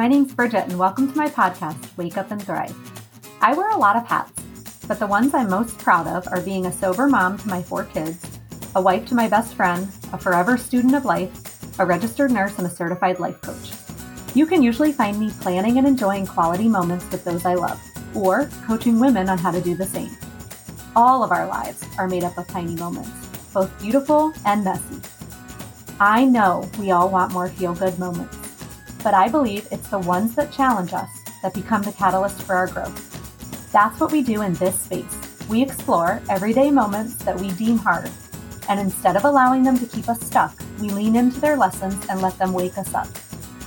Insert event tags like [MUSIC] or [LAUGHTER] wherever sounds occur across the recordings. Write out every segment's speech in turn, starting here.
My name's Bridget, and welcome to my podcast, Wake Up and Thrive. I wear a lot of hats, but the ones I'm most proud of are being a sober mom to my four kids, a wife to my best friend, a forever student of life, a registered nurse, and a certified life coach. You can usually find me planning and enjoying quality moments with those I love, or coaching women on how to do the same. All of our lives are made up of tiny moments, both beautiful and messy. I know we all want more feel good moments, but I believe it's the ones that challenge us that become the catalyst for our growth. That's what we do in this space. We explore everyday moments that we deem hard and instead of allowing them to keep us stuck, we lean into their lessons and let them wake us up.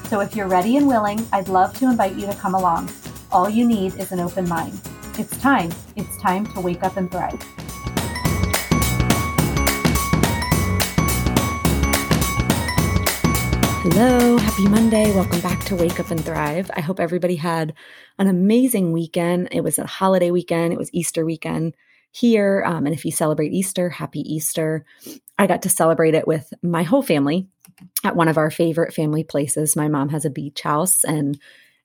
So if you're ready and willing, I'd love to invite you to come along. All you need is an open mind. It's time. It's time to wake up and thrive. Hello, happy Monday. Welcome back to Wake Up and Thrive. I hope everybody had an amazing weekend. It was a holiday weekend, it was Easter weekend here. Um, and if you celebrate Easter, happy Easter. I got to celebrate it with my whole family at one of our favorite family places. My mom has a beach house, and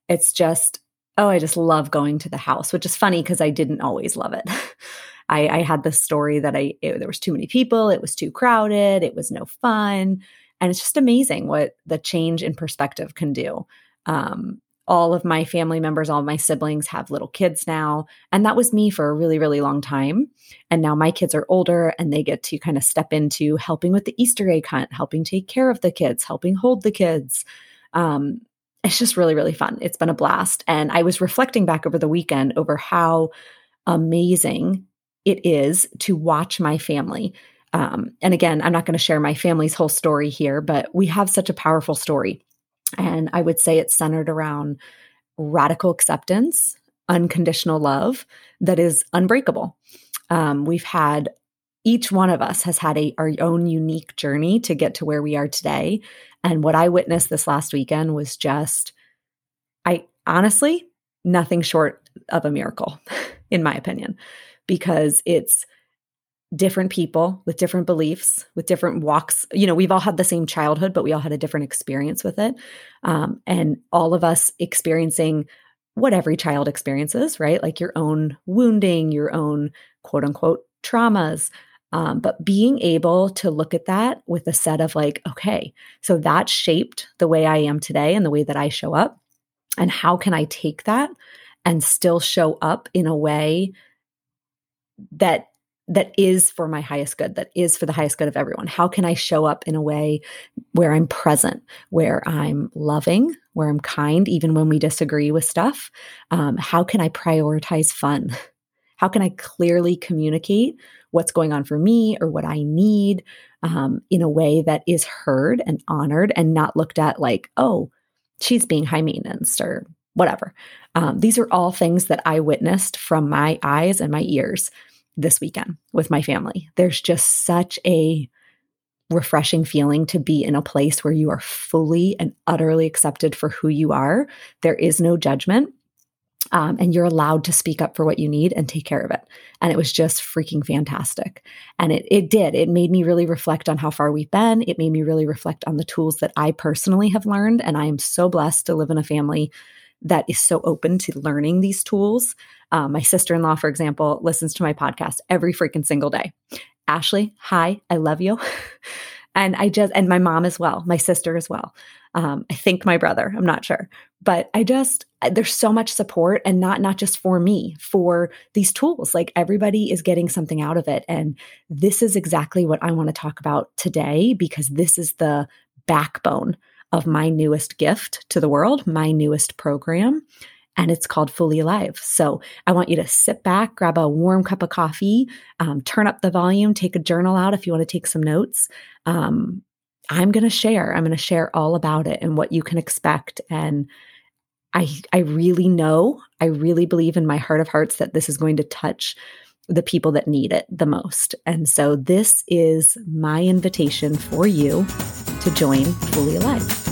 it's just, oh, I just love going to the house, which is funny because I didn't always love it. [LAUGHS] I, I, had this story that I it, there was too many people, it was too crowded, it was no fun, and it's just amazing what the change in perspective can do. Um, all of my family members, all my siblings have little kids now. And that was me for a really, really long time. And now my kids are older and they get to kind of step into helping with the Easter egg hunt, helping take care of the kids, helping hold the kids. Um, it's just really, really fun. It's been a blast. And I was reflecting back over the weekend over how amazing it is to watch my family. Um, and again, I'm not going to share my family's whole story here, but we have such a powerful story. And I would say it's centered around radical acceptance, unconditional love that is unbreakable. Um, we've had each one of us has had a, our own unique journey to get to where we are today. And what I witnessed this last weekend was just, I honestly, nothing short of a miracle, [LAUGHS] in my opinion, because it's different people with different beliefs, with different walks. You know, we've all had the same childhood, but we all had a different experience with it. Um, and all of us experiencing what every child experiences, right? Like your own wounding, your own quote unquote traumas. Um, but being able to look at that with a set of like, okay, so that shaped the way I am today and the way that I show up. And how can I take that and still show up in a way that that is for my highest good, that is for the highest good of everyone? How can I show up in a way where I'm present, where I'm loving, where I'm kind, even when we disagree with stuff? Um, how can I prioritize fun? [LAUGHS] How can I clearly communicate what's going on for me or what I need um, in a way that is heard and honored and not looked at like, oh, she's being high maintenance or whatever. Um, these are all things that I witnessed from my eyes and my ears this weekend with my family. There's just such a refreshing feeling to be in a place where you are fully and utterly accepted for who you are. There is no judgment. Um, and you're allowed to speak up for what you need and take care of it. And it was just freaking fantastic. And it, it did. It made me really reflect on how far we've been. It made me really reflect on the tools that I personally have learned. And I am so blessed to live in a family that is so open to learning these tools. Um, my sister in law, for example, listens to my podcast every freaking single day. Ashley, hi, I love you. [LAUGHS] and I just, and my mom as well, my sister as well. Um, I think my brother, I'm not sure, but I just, there's so much support and not, not just for me, for these tools. Like everybody is getting something out of it. And this is exactly what I want to talk about today because this is the backbone of my newest gift to the world, my newest program. And it's called Fully Alive. So I want you to sit back, grab a warm cup of coffee, um, turn up the volume, take a journal out if you want to take some notes. Um, I'm going to share. I'm going to share all about it and what you can expect. And I, I really know, I really believe in my heart of hearts that this is going to touch the people that need it the most. And so this is my invitation for you to join Fully Alive.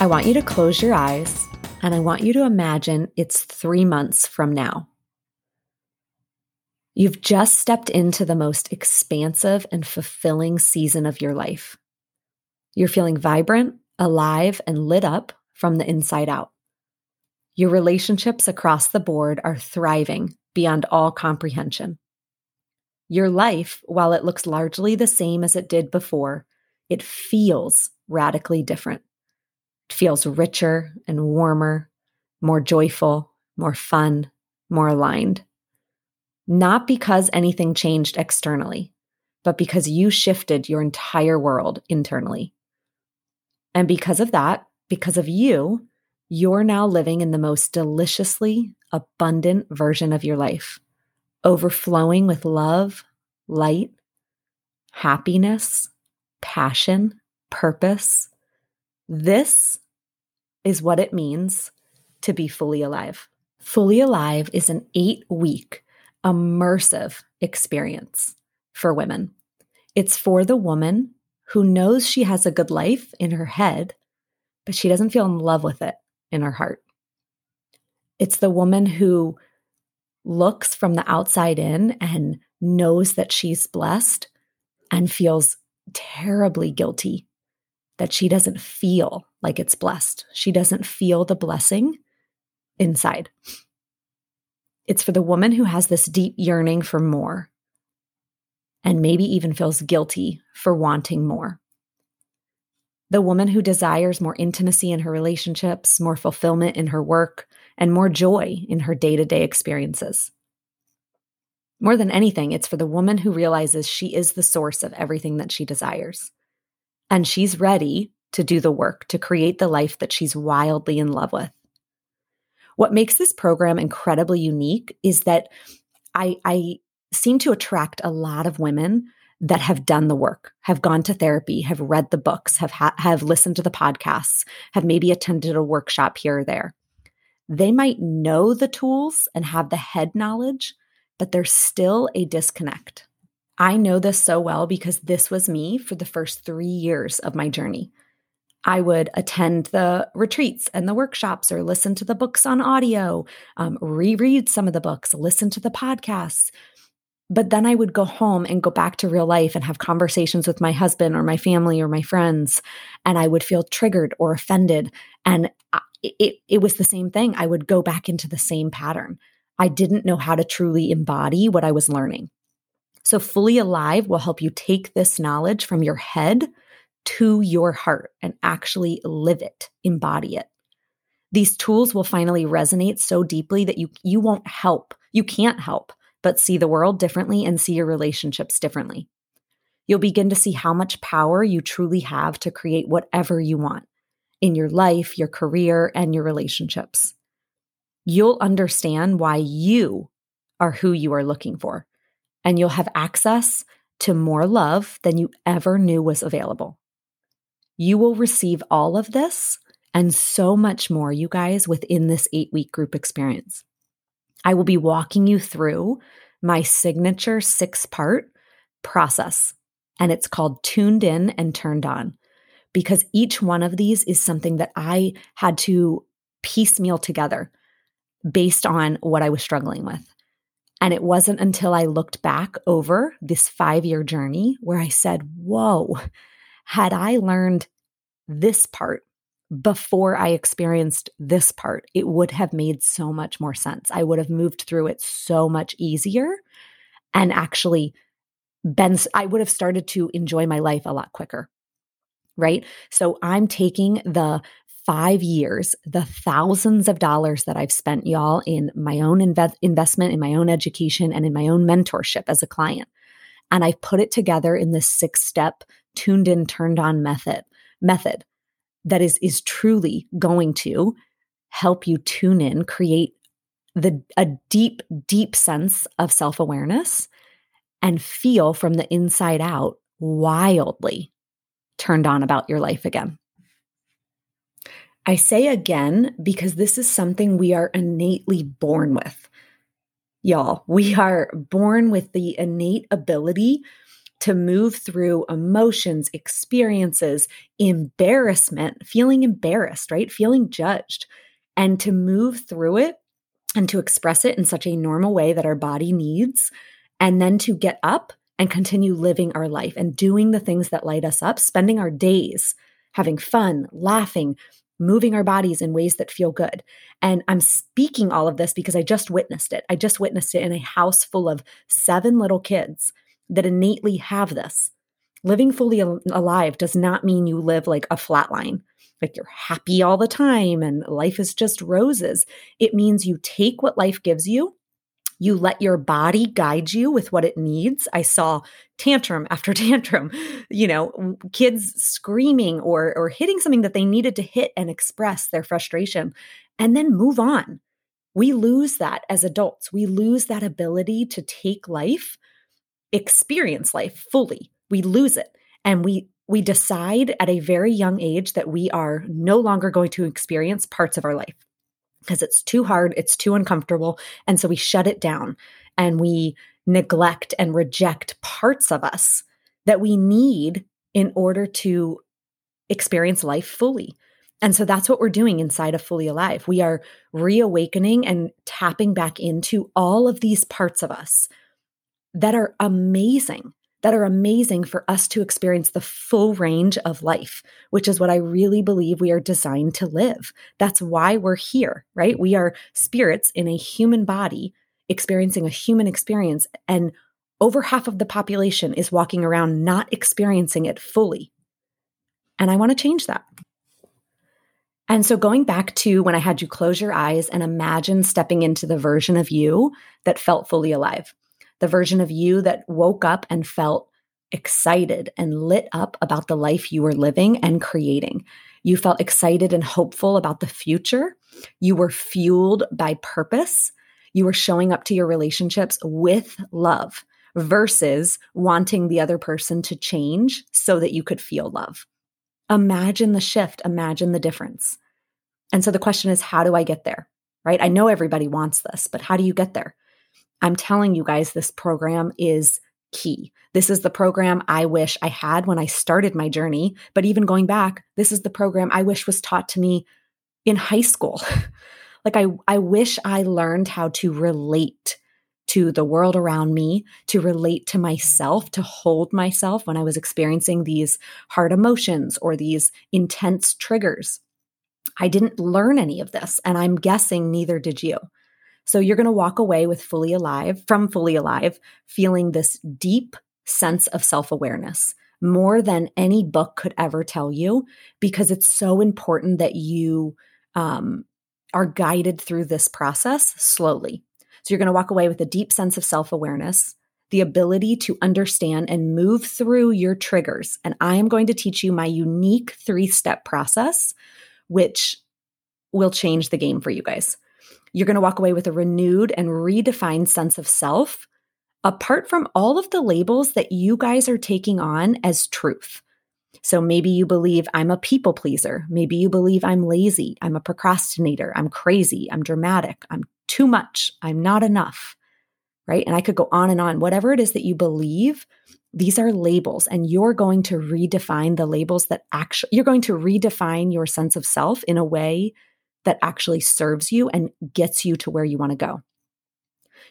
I want you to close your eyes and I want you to imagine it's three months from now. You've just stepped into the most expansive and fulfilling season of your life. You're feeling vibrant, alive, and lit up from the inside out. Your relationships across the board are thriving beyond all comprehension. Your life, while it looks largely the same as it did before, it feels radically different. Feels richer and warmer, more joyful, more fun, more aligned. Not because anything changed externally, but because you shifted your entire world internally. And because of that, because of you, you're now living in the most deliciously abundant version of your life, overflowing with love, light, happiness, passion, purpose. This is what it means to be fully alive. Fully Alive is an eight week immersive experience for women. It's for the woman who knows she has a good life in her head, but she doesn't feel in love with it in her heart. It's the woman who looks from the outside in and knows that she's blessed and feels terribly guilty that she doesn't feel like it's blessed. She doesn't feel the blessing inside. It's for the woman who has this deep yearning for more and maybe even feels guilty for wanting more. The woman who desires more intimacy in her relationships, more fulfillment in her work, and more joy in her day to day experiences. More than anything, it's for the woman who realizes she is the source of everything that she desires. And she's ready to do the work to create the life that she's wildly in love with. What makes this program incredibly unique is that I, I seem to attract a lot of women that have done the work, have gone to therapy, have read the books, have ha- have listened to the podcasts, have maybe attended a workshop here or there. They might know the tools and have the head knowledge, but there's still a disconnect. I know this so well because this was me for the first 3 years of my journey. I would attend the retreats and the workshops or listen to the books on audio, um, reread some of the books, listen to the podcasts. But then I would go home and go back to real life and have conversations with my husband or my family or my friends. And I would feel triggered or offended. And it, it was the same thing. I would go back into the same pattern. I didn't know how to truly embody what I was learning. So, Fully Alive will help you take this knowledge from your head to your heart and actually live it, embody it. These tools will finally resonate so deeply that you you won't help. You can't help but see the world differently and see your relationships differently. You'll begin to see how much power you truly have to create whatever you want in your life, your career, and your relationships. You'll understand why you are who you are looking for, and you'll have access to more love than you ever knew was available. You will receive all of this and so much more, you guys, within this eight week group experience. I will be walking you through my signature six part process, and it's called Tuned In and Turned On because each one of these is something that I had to piecemeal together based on what I was struggling with. And it wasn't until I looked back over this five year journey where I said, Whoa, had I learned this part before I experienced this part, it would have made so much more sense. I would have moved through it so much easier and actually been, I would have started to enjoy my life a lot quicker. Right. So I'm taking the five years, the thousands of dollars that I've spent, y'all, in my own inve- investment, in my own education, and in my own mentorship as a client. And I've put it together in this six step tuned in, turned on method method that is is truly going to help you tune in, create the a deep deep sense of self-awareness and feel from the inside out wildly turned on about your life again. I say again because this is something we are innately born with. Y'all, we are born with the innate ability to move through emotions, experiences, embarrassment, feeling embarrassed, right? Feeling judged, and to move through it and to express it in such a normal way that our body needs, and then to get up and continue living our life and doing the things that light us up, spending our days having fun, laughing, moving our bodies in ways that feel good. And I'm speaking all of this because I just witnessed it. I just witnessed it in a house full of seven little kids that innately have this. Living fully alive does not mean you live like a flat line, like you're happy all the time and life is just roses. It means you take what life gives you you let your body guide you with what it needs. I saw tantrum after [LAUGHS] tantrum, you know, kids screaming or or hitting something that they needed to hit and express their frustration and then move on. We lose that as adults. We lose that ability to take life, experience life fully. We lose it. And we we decide at a very young age that we are no longer going to experience parts of our life because it's too hard, it's too uncomfortable. And so we shut it down and we neglect and reject parts of us that we need in order to experience life fully. And so that's what we're doing inside of Fully Alive. We are reawakening and tapping back into all of these parts of us that are amazing that are amazing for us to experience the full range of life, which is what I really believe we are designed to live. That's why we're here, right? We are spirits in a human body experiencing a human experience, and over half of the population is walking around not experiencing it fully. And I want to change that. And so, going back to when I had you close your eyes and imagine stepping into the version of you that felt fully alive the version of you that woke up and felt excited and lit up about the life you were living and creating. You felt excited and hopeful about the future. You were fueled by purpose. You were showing up to your relationships with love versus wanting the other person to change so that you could feel love. Imagine the shift, imagine the difference. And so the question is, how do I get there? Right? I know everybody wants this, but how do you get there? I'm telling you guys, this program is key. This is the program I wish I had when I started my journey. But even going back, this is the program I wish was taught to me in high school. [LAUGHS] like I, I wish I learned how to relate to the world around me, to relate to myself, to hold myself when I was experiencing these hard emotions or these intense triggers. I didn't learn any of this, and I'm guessing neither did you. So you're going to walk away with fully alive, from fully alive, feeling this deep sense of self awareness more than any book could ever tell you, because it's so important that you um, are guided through this process slowly. So you're going to walk away with a deep sense of self awareness, the ability to understand and move through your triggers. And I am going to teach you my unique three step process, which will change the game for you guys. You're going to walk away with a renewed and redefined sense of self, apart from all of the labels that you guys are taking on as truth. So maybe you believe I'm a people pleaser. Maybe you believe I'm lazy. I'm a procrastinator. I'm crazy. I'm dramatic. I'm too much. I'm not enough. Right. And I could go on and on. Whatever it is that you believe, these are labels, and you're going to redefine the labels that actually, you're going to redefine your sense of self in a way that actually serves you and gets you to where you want to go.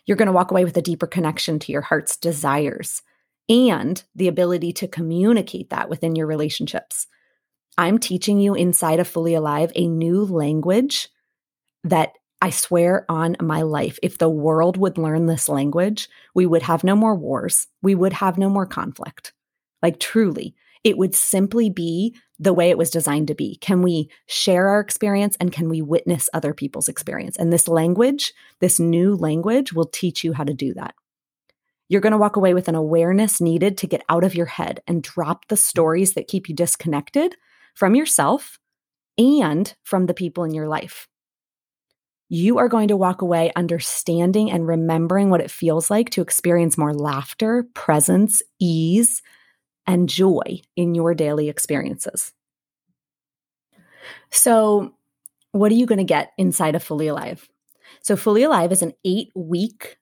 You're going to walk away with a deeper connection to your heart's desires and the ability to communicate that within your relationships. I'm teaching you inside of Fully Alive a new language that I swear on my life, if the world would learn this language, we would have no more wars. We would have no more conflict. Like, truly, it would simply be the way it was designed to be. Can we share our experience and can we witness other people's experience? And this language, this new language, will teach you how to do that. You're going to walk away with an awareness needed to get out of your head and drop the stories that keep you disconnected from yourself and from the people in your life. You are going to walk away understanding and remembering what it feels like to experience more laughter, presence, ease, and joy in your daily experiences. So, what are you going to get inside of Fully Alive? So, Fully Alive is an eight week,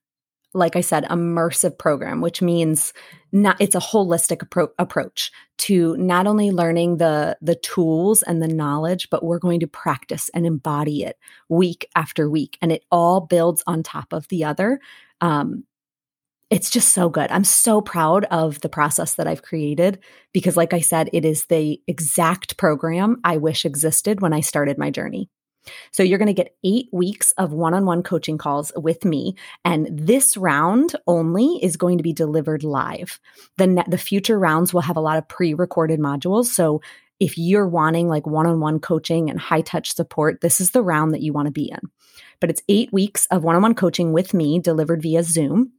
like I said, immersive program, which means not it's a holistic appro- approach to not only learning the the tools and the knowledge, but we're going to practice and embody it week after week, and it all builds on top of the other. Um, it's just so good. I'm so proud of the process that I've created because, like I said, it is the exact program I wish existed when I started my journey. So, you're going to get eight weeks of one on one coaching calls with me. And this round only is going to be delivered live. The, ne- the future rounds will have a lot of pre recorded modules. So, if you're wanting like one on one coaching and high touch support, this is the round that you want to be in. But it's eight weeks of one on one coaching with me delivered via Zoom.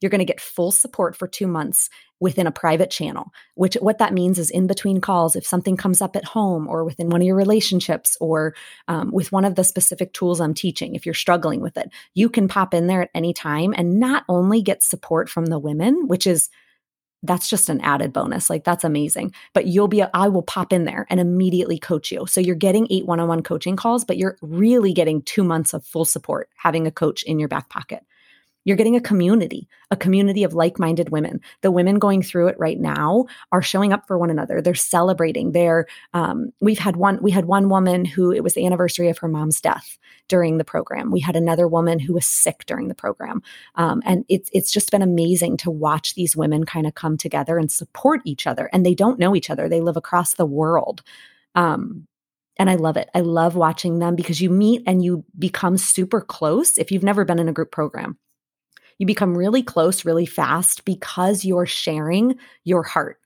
You're going to get full support for two months within a private channel, which what that means is in between calls, if something comes up at home or within one of your relationships or um, with one of the specific tools I'm teaching, if you're struggling with it, you can pop in there at any time and not only get support from the women, which is that's just an added bonus. Like that's amazing. But you'll be, I will pop in there and immediately coach you. So you're getting eight one on one coaching calls, but you're really getting two months of full support having a coach in your back pocket. You're getting a community, a community of like minded women. The women going through it right now are showing up for one another. They're celebrating. They're, um, we've had one, we had one woman who it was the anniversary of her mom's death during the program. We had another woman who was sick during the program. Um, and it's, it's just been amazing to watch these women kind of come together and support each other. And they don't know each other, they live across the world. Um, and I love it. I love watching them because you meet and you become super close if you've never been in a group program you become really close really fast because you're sharing your heart.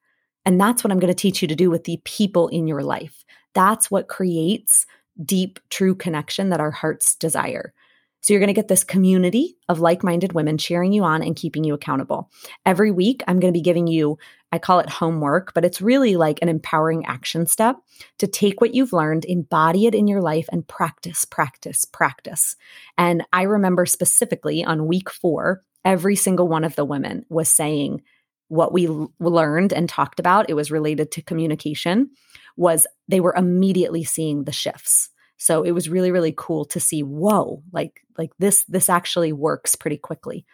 And that's what I'm going to teach you to do with the people in your life. That's what creates deep, true connection that our hearts desire. So you're going to get this community of like minded women cheering you on and keeping you accountable. Every week, I'm going to be giving you, I call it homework, but it's really like an empowering action step to take what you've learned, embody it in your life, and practice, practice, practice. And I remember specifically on week four, every single one of the women was saying, what we l- learned and talked about it was related to communication was they were immediately seeing the shifts so it was really really cool to see whoa like like this this actually works pretty quickly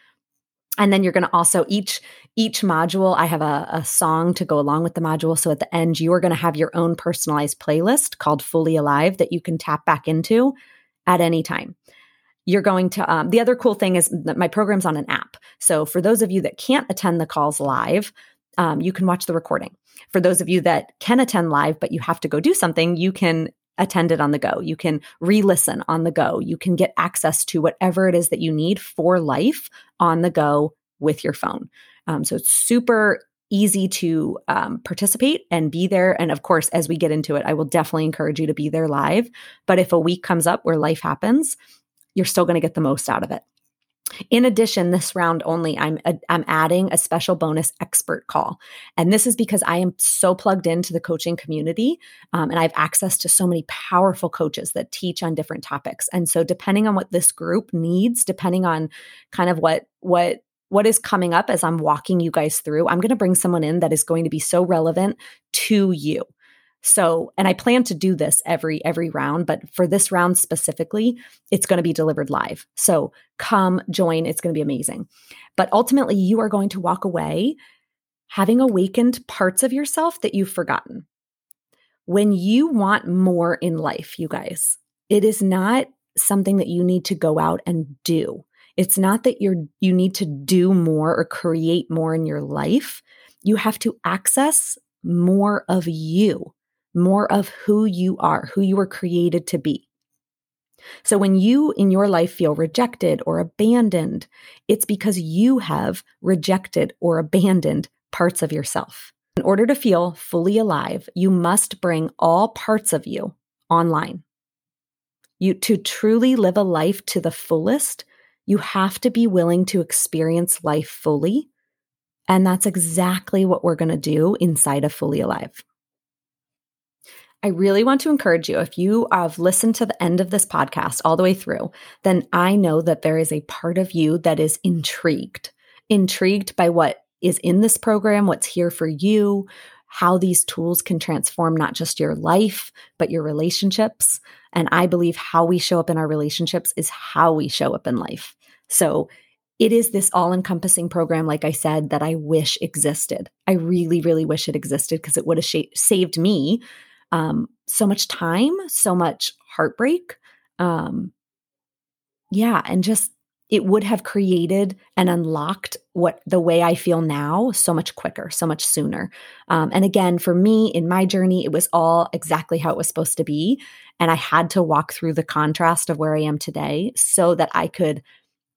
and then you're going to also each each module i have a, a song to go along with the module. So at the end you are going to have your own personalized playlist called fully alive that you can tap back into at any time. You're going to um, the other cool thing is that my program's on an app. So for those of you that can't attend the calls live um, you can watch the recording. For those of you that can attend live but you have to go do something you can attend it on the go. You can re listen on the go. You can get access to whatever it is that you need for life on the go with your phone. Um, so it's super easy to um, participate and be there. And of course, as we get into it, I will definitely encourage you to be there live. But if a week comes up where life happens, you're still going to get the most out of it. In addition, this round only, I'm I'm adding a special bonus expert call, and this is because I am so plugged into the coaching community, um, and I have access to so many powerful coaches that teach on different topics. And so, depending on what this group needs, depending on kind of what what what is coming up as I'm walking you guys through, I'm going to bring someone in that is going to be so relevant to you. So, and I plan to do this every every round, but for this round specifically, it's going to be delivered live. So, come join, it's going to be amazing. But ultimately, you are going to walk away having awakened parts of yourself that you've forgotten. When you want more in life, you guys, it is not something that you need to go out and do. It's not that you're you need to do more or create more in your life. You have to access more of you more of who you are, who you were created to be. So when you in your life feel rejected or abandoned, it's because you have rejected or abandoned parts of yourself. In order to feel fully alive, you must bring all parts of you online. You to truly live a life to the fullest, you have to be willing to experience life fully. And that's exactly what we're going to do inside of Fully Alive. I really want to encourage you if you have listened to the end of this podcast all the way through, then I know that there is a part of you that is intrigued, intrigued by what is in this program, what's here for you, how these tools can transform not just your life, but your relationships. And I believe how we show up in our relationships is how we show up in life. So it is this all encompassing program, like I said, that I wish existed. I really, really wish it existed because it would have sh- saved me um, so much time, so much heartbreak. Um, yeah, and just it would have created and unlocked what the way I feel now so much quicker, so much sooner. Um, and again, for me in my journey, it was all exactly how it was supposed to be. And I had to walk through the contrast of where I am today so that I could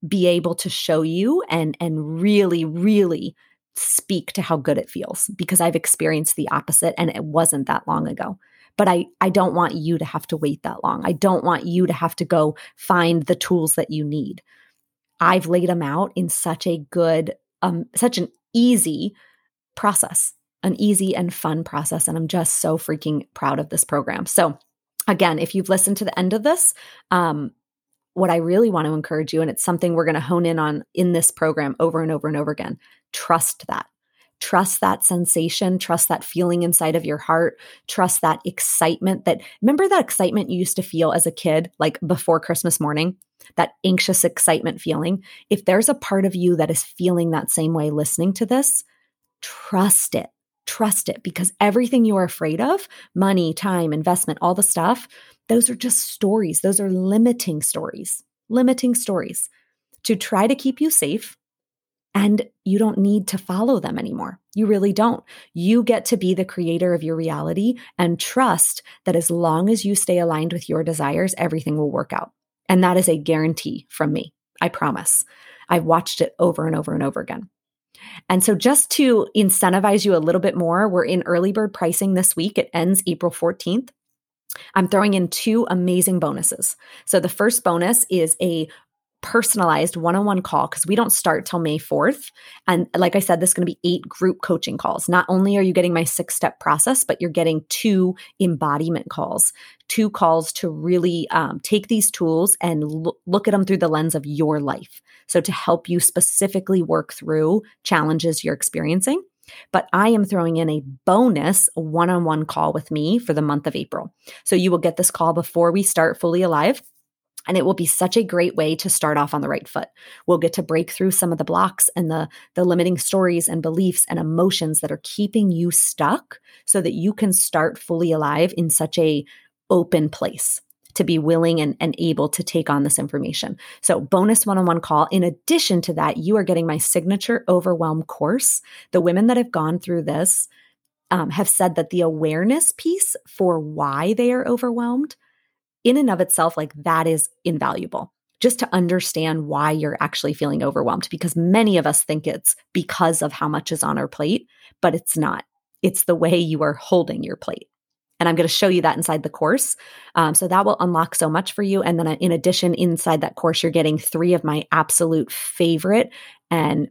be able to show you and and really, really speak to how good it feels because I've experienced the opposite and it wasn't that long ago but I I don't want you to have to wait that long. I don't want you to have to go find the tools that you need. I've laid them out in such a good, um, such an easy process, an easy and fun process. And I'm just so freaking proud of this program. So, again, if you've listened to the end of this, um, what I really want to encourage you, and it's something we're going to hone in on in this program over and over and over again trust that. Trust that sensation, trust that feeling inside of your heart, trust that excitement that remember that excitement you used to feel as a kid, like before Christmas morning? that anxious excitement feeling, if there's a part of you that is feeling that same way listening to this, trust it. Trust it because everything you're afraid of money, time, investment, all the stuff those are just stories. Those are limiting stories, limiting stories to try to keep you safe. And you don't need to follow them anymore. You really don't. You get to be the creator of your reality and trust that as long as you stay aligned with your desires, everything will work out. And that is a guarantee from me. I promise. I've watched it over and over and over again. And so, just to incentivize you a little bit more, we're in early bird pricing this week. It ends April 14th. I'm throwing in two amazing bonuses. So, the first bonus is a personalized one on one call because we don't start till May 4th. And like I said, this is going to be eight group coaching calls. Not only are you getting my six step process, but you're getting two embodiment calls, two calls to really um, take these tools and lo- look at them through the lens of your life. So to help you specifically work through challenges you're experiencing. But I am throwing in a bonus one on one call with me for the month of April. So you will get this call before we start Fully Alive. And it will be such a great way to start off on the right foot. We'll get to break through some of the blocks and the, the limiting stories and beliefs and emotions that are keeping you stuck so that you can start fully alive in such a open place to be willing and, and able to take on this information. So, bonus one on one call. In addition to that, you are getting my signature overwhelm course. The women that have gone through this um, have said that the awareness piece for why they are overwhelmed in and of itself, like that is invaluable just to understand why you're actually feeling overwhelmed because many of us think it's because of how much is on our plate, but it's not. It's the way you are holding your plate. And I'm going to show you that inside the course. Um, so that will unlock so much for you. And then, uh, in addition, inside that course, you're getting three of my absolute favorite and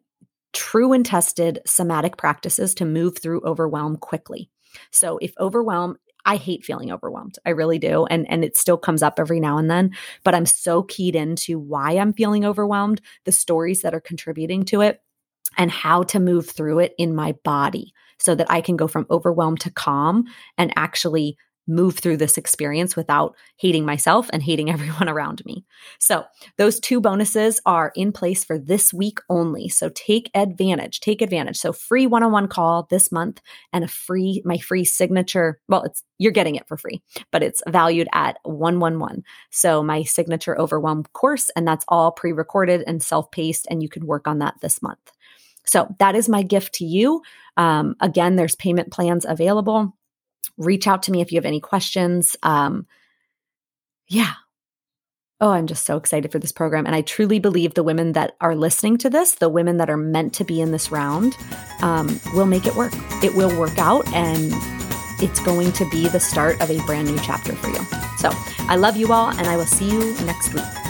true and tested somatic practices to move through overwhelm quickly. So, if overwhelm I hate feeling overwhelmed. I really do. And and it still comes up every now and then, but I'm so keyed into why I'm feeling overwhelmed, the stories that are contributing to it, and how to move through it in my body so that I can go from overwhelmed to calm and actually move through this experience without hating myself and hating [LAUGHS] everyone around me. So, those two bonuses are in place for this week only. So, take advantage, take advantage. So, free one-on-one call this month and a free my free signature, well, it's you're getting it for free, but it's valued at 111. So, my signature overwhelm course and that's all pre-recorded and self-paced and you can work on that this month. So, that is my gift to you. Um, again, there's payment plans available reach out to me if you have any questions. Um, yeah. Oh, I'm just so excited for this program. And I truly believe the women that are listening to this, the women that are meant to be in this round, um, will make it work. It will work out and it's going to be the start of a brand new chapter for you. So I love you all, and I will see you next week.